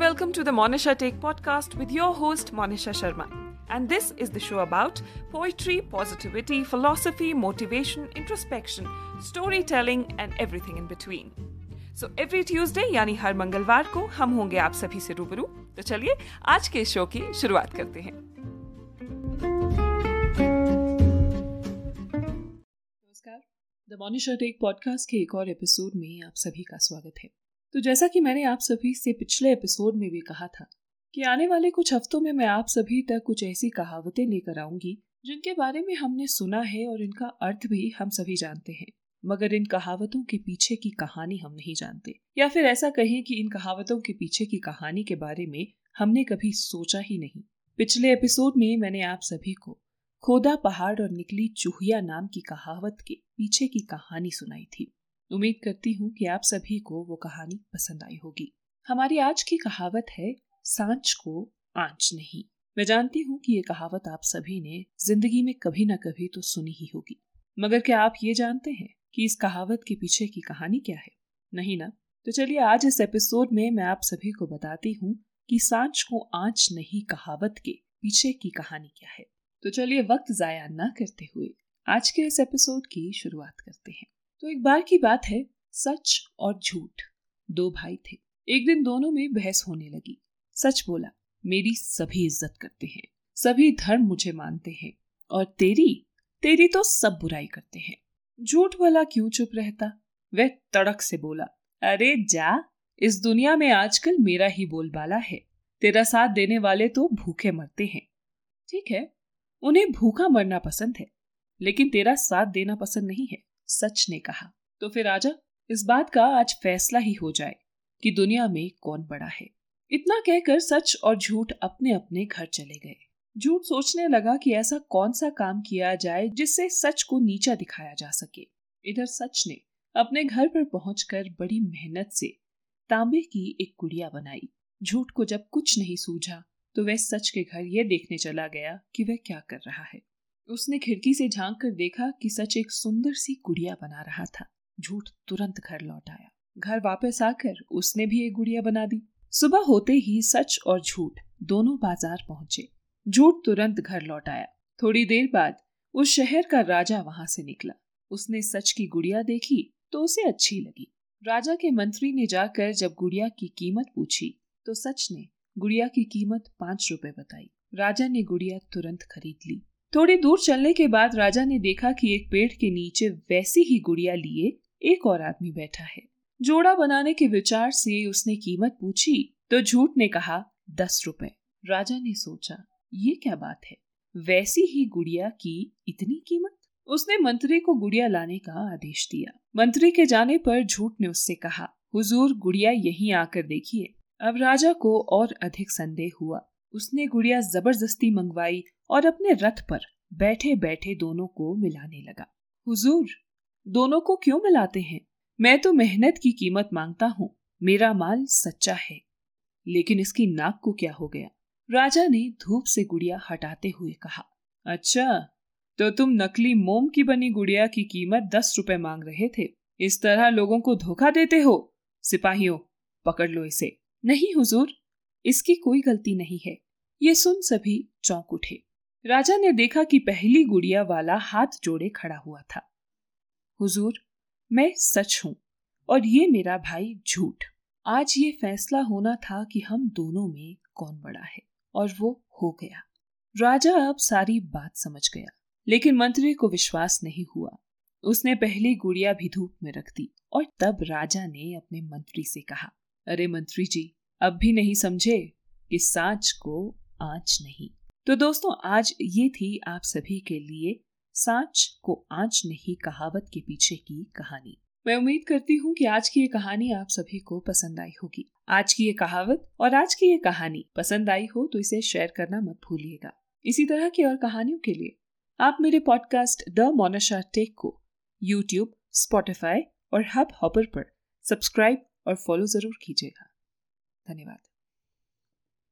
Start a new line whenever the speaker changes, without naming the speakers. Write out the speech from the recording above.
welcome to the Monisha Take podcast with your host Monisha Sharma. And this is the show about poetry, positivity, philosophy, motivation, introspection, storytelling and everything in between. So every Tuesday यानी हर मंगलवार को हम होंगे आप सभी से रूबरू तो चलिए आज के शो की शुरुआत करते हैं नमस्कार द मॉनिशा टेक पॉडकास्ट के एक और एपिसोड में आप सभी का स्वागत है तो जैसा कि मैंने आप सभी से पिछले एपिसोड में भी कहा था कि आने वाले कुछ हफ्तों में मैं आप सभी तक कुछ ऐसी कहावतें लेकर आऊँगी, जिनके बारे में हमने सुना है और इनका अर्थ भी हम सभी जानते हैं। मगर इन कहावतों के पीछे की कहानी हम नहीं जानते। या फिर ऐसा कहें कि इन कहावतों के पीछे की कहानी के बारे में हमने कभी सोचा ही नहीं। पिछले एपिसोड में मैंने आप सभी को खोदा पहाड़ और निकली चूहिया नाम की कहावत के पीछे की कहानी सुनाई थी। उम्मीद करती हूँ कि आप सभी को वो कहानी पसंद आई होगी। हमारी आज की कहावत है, सांच को आँच नहीं। मैं जानती हूँ कि ये कहावत आप सभी ने ज़िंदगी में कभी ना कभी तो सुनी ही होगी। मगर क्या आप ये जानते हैं कि इस कहावत के पीछे की कहानी क्या है? नहीं ना? तो चलिए आज इस एपिसोड में मैं आप सभी को बताती हूँ कि सांच को आँच नहीं कहावत के पीछे की कहानी क्या है। तो चलिए वक्त जाया न करते हुए आज के इस एपिसोड की शुरुआत करते हैं। तो एक बार की बात है, सच और झूठ। दो भाई थे। एक दिन दोनों में बहस होने लगी। सच बोला, मेरी सभी इज़्ज़त करते हैं, सभी धर्म मुझे मानते हैं, और तेरी तेरी तो सब बुराई करते हैं। झूठ वाला क्यों चुप रहता? वह तड़क से बोला, अरे जा, इस दुनिया में आजकल मेरा ही बोलबाला है। तेरा साथ देने वाले तो भूखे मरते हैं। ठीक है, उन्हें भूखा मरना पसंद है, लेकिन तेरा साथ देना पसंद नहीं है। सच ने कहा। तो फिर राजा, इस बात का आज फैसला ही हो जाए कि दुनिया में कौन बड़ा है। इतना कहकर सच और झूठ अपने अपने घर चले गए। झूठ सोचने लगा कि ऐसा कौन सा काम किया जाए जिससे सच को नीचा दिखाया जा सके। इधर सच ने अपने घर पर पहुंचकर बड़ी मेहनत से तांबे की एक गुड़िया बनाई। झूठ को जब कुछ नहीं सूझा तो वह सच के घर यह देखने चला गया कि वह क्या कर रहा है। उसने खिड़की से झाँक कर देखा कि सच एक सुंदर सी गुड़िया बना रहा था। झूठ तुरंत घर लौट आया। घर वापस आकर उसने भी एक गुड़िया बना दी। सुबह होते ही सच और झूठ दोनों बाज़ार पहुँचे। झूठ तुरंत घर लौट आया। थोड़ी देर बाद उस शहर का राजा वहाँ से निकला। उसने सच की गुड़िया देखी तो उसे अच्छी लगी। राजा के मंत्री ने जाकर जब गुड़िया की कीमत पूछी तो सच ने गुड़िया की कीमत पाँच रुपए बताई। राजा ने गुड़िया तुरंत खरीद ली। थोड़ी दूर चलने के बाद राजा ने देखा कि एक पेड़ के नीचे वैसी ही गुड़िया लिए एक और आदमी बैठा है। जोड़ा बनाने के विचार से उसने कीमत पूछी तो झूठ ने कहा, दस रुपए। राजा ने सोचा, ये क्या बात है? वैसी ही गुड़िया की इतनी कीमत? उसने मंत्री को गुड़िया लाने का आदेश दिया। मंत्री के जाने पर झूठ ने उससे कहा, हुजूर, गुड़िया यहीं आकर देखिए। अब राजा को और अधिक संदेह हुआ। उसने गुड़िया ज़बरदस्ती मंगवाई और अपने रथ पर बैठे बैठे दोनों को मिलाने लगा। हुजूर, दोनों को क्यों मिलाते हैं? मैं तो मेहनत की कीमत माँगता हूँ, मेरा माल सच्चा है। लेकिन इसकी नाक को क्या हो गया? राजा ने धूप से गुड़िया हटाते हुए कहा अच्छा तो तुम नकली मोम की बनी गुड़िया की कीमत दस रुपए मांग रहे थे। इस तरह लोगों को धोखा देते हो? सिपाहियों, पकड़ लो इसे। नहीं हुजूर इसकी कोई गलती नहीं है। ये सुन सभी चौंक उठे। राजा ने देखा कि पहली गुड़िया वाला हाथ जोड़े खड़ा हुआ था। हुजूर, मैं सच हूँ, और ये मेरा भाई झूठ। आज ये फैसला होना था कि हम दोनों में कौन बड़ा है, और वो हो गया। राजा अब सारी बात समझ गया, लेकिन मंत्री को विश्वास नहीं हुआ। उसने पहली गुड़िया भी धूप में रख दी, और तब राजा ने अपने मंत्री से कहा, अरे मंत्री जी अब भी नहीं समझे कि सांच को आँच नहीं। तो दोस्तों, आज ये थी आप सभी के लिए सांच को आँच नहीं कहावत के पीछे की कहानी। मैं उम्मीद करती हूँ कि आज की ये कहानी आप सभी को पसंद आई होगी। आज की ये कहावत और आज की ये कहानी पसंद आई हो तो इसे शेयर करना मत भूलिएगा। इसी तरह की और कहानियों के लिए आप मेरे पॉडकास्ट द मोनाशा टेक को यूट्यूब, स्पॉटिफाई और हब हॉपर पर सब्सक्राइब और फॉलो ज़रूर कीजिएगा। धन्यवाद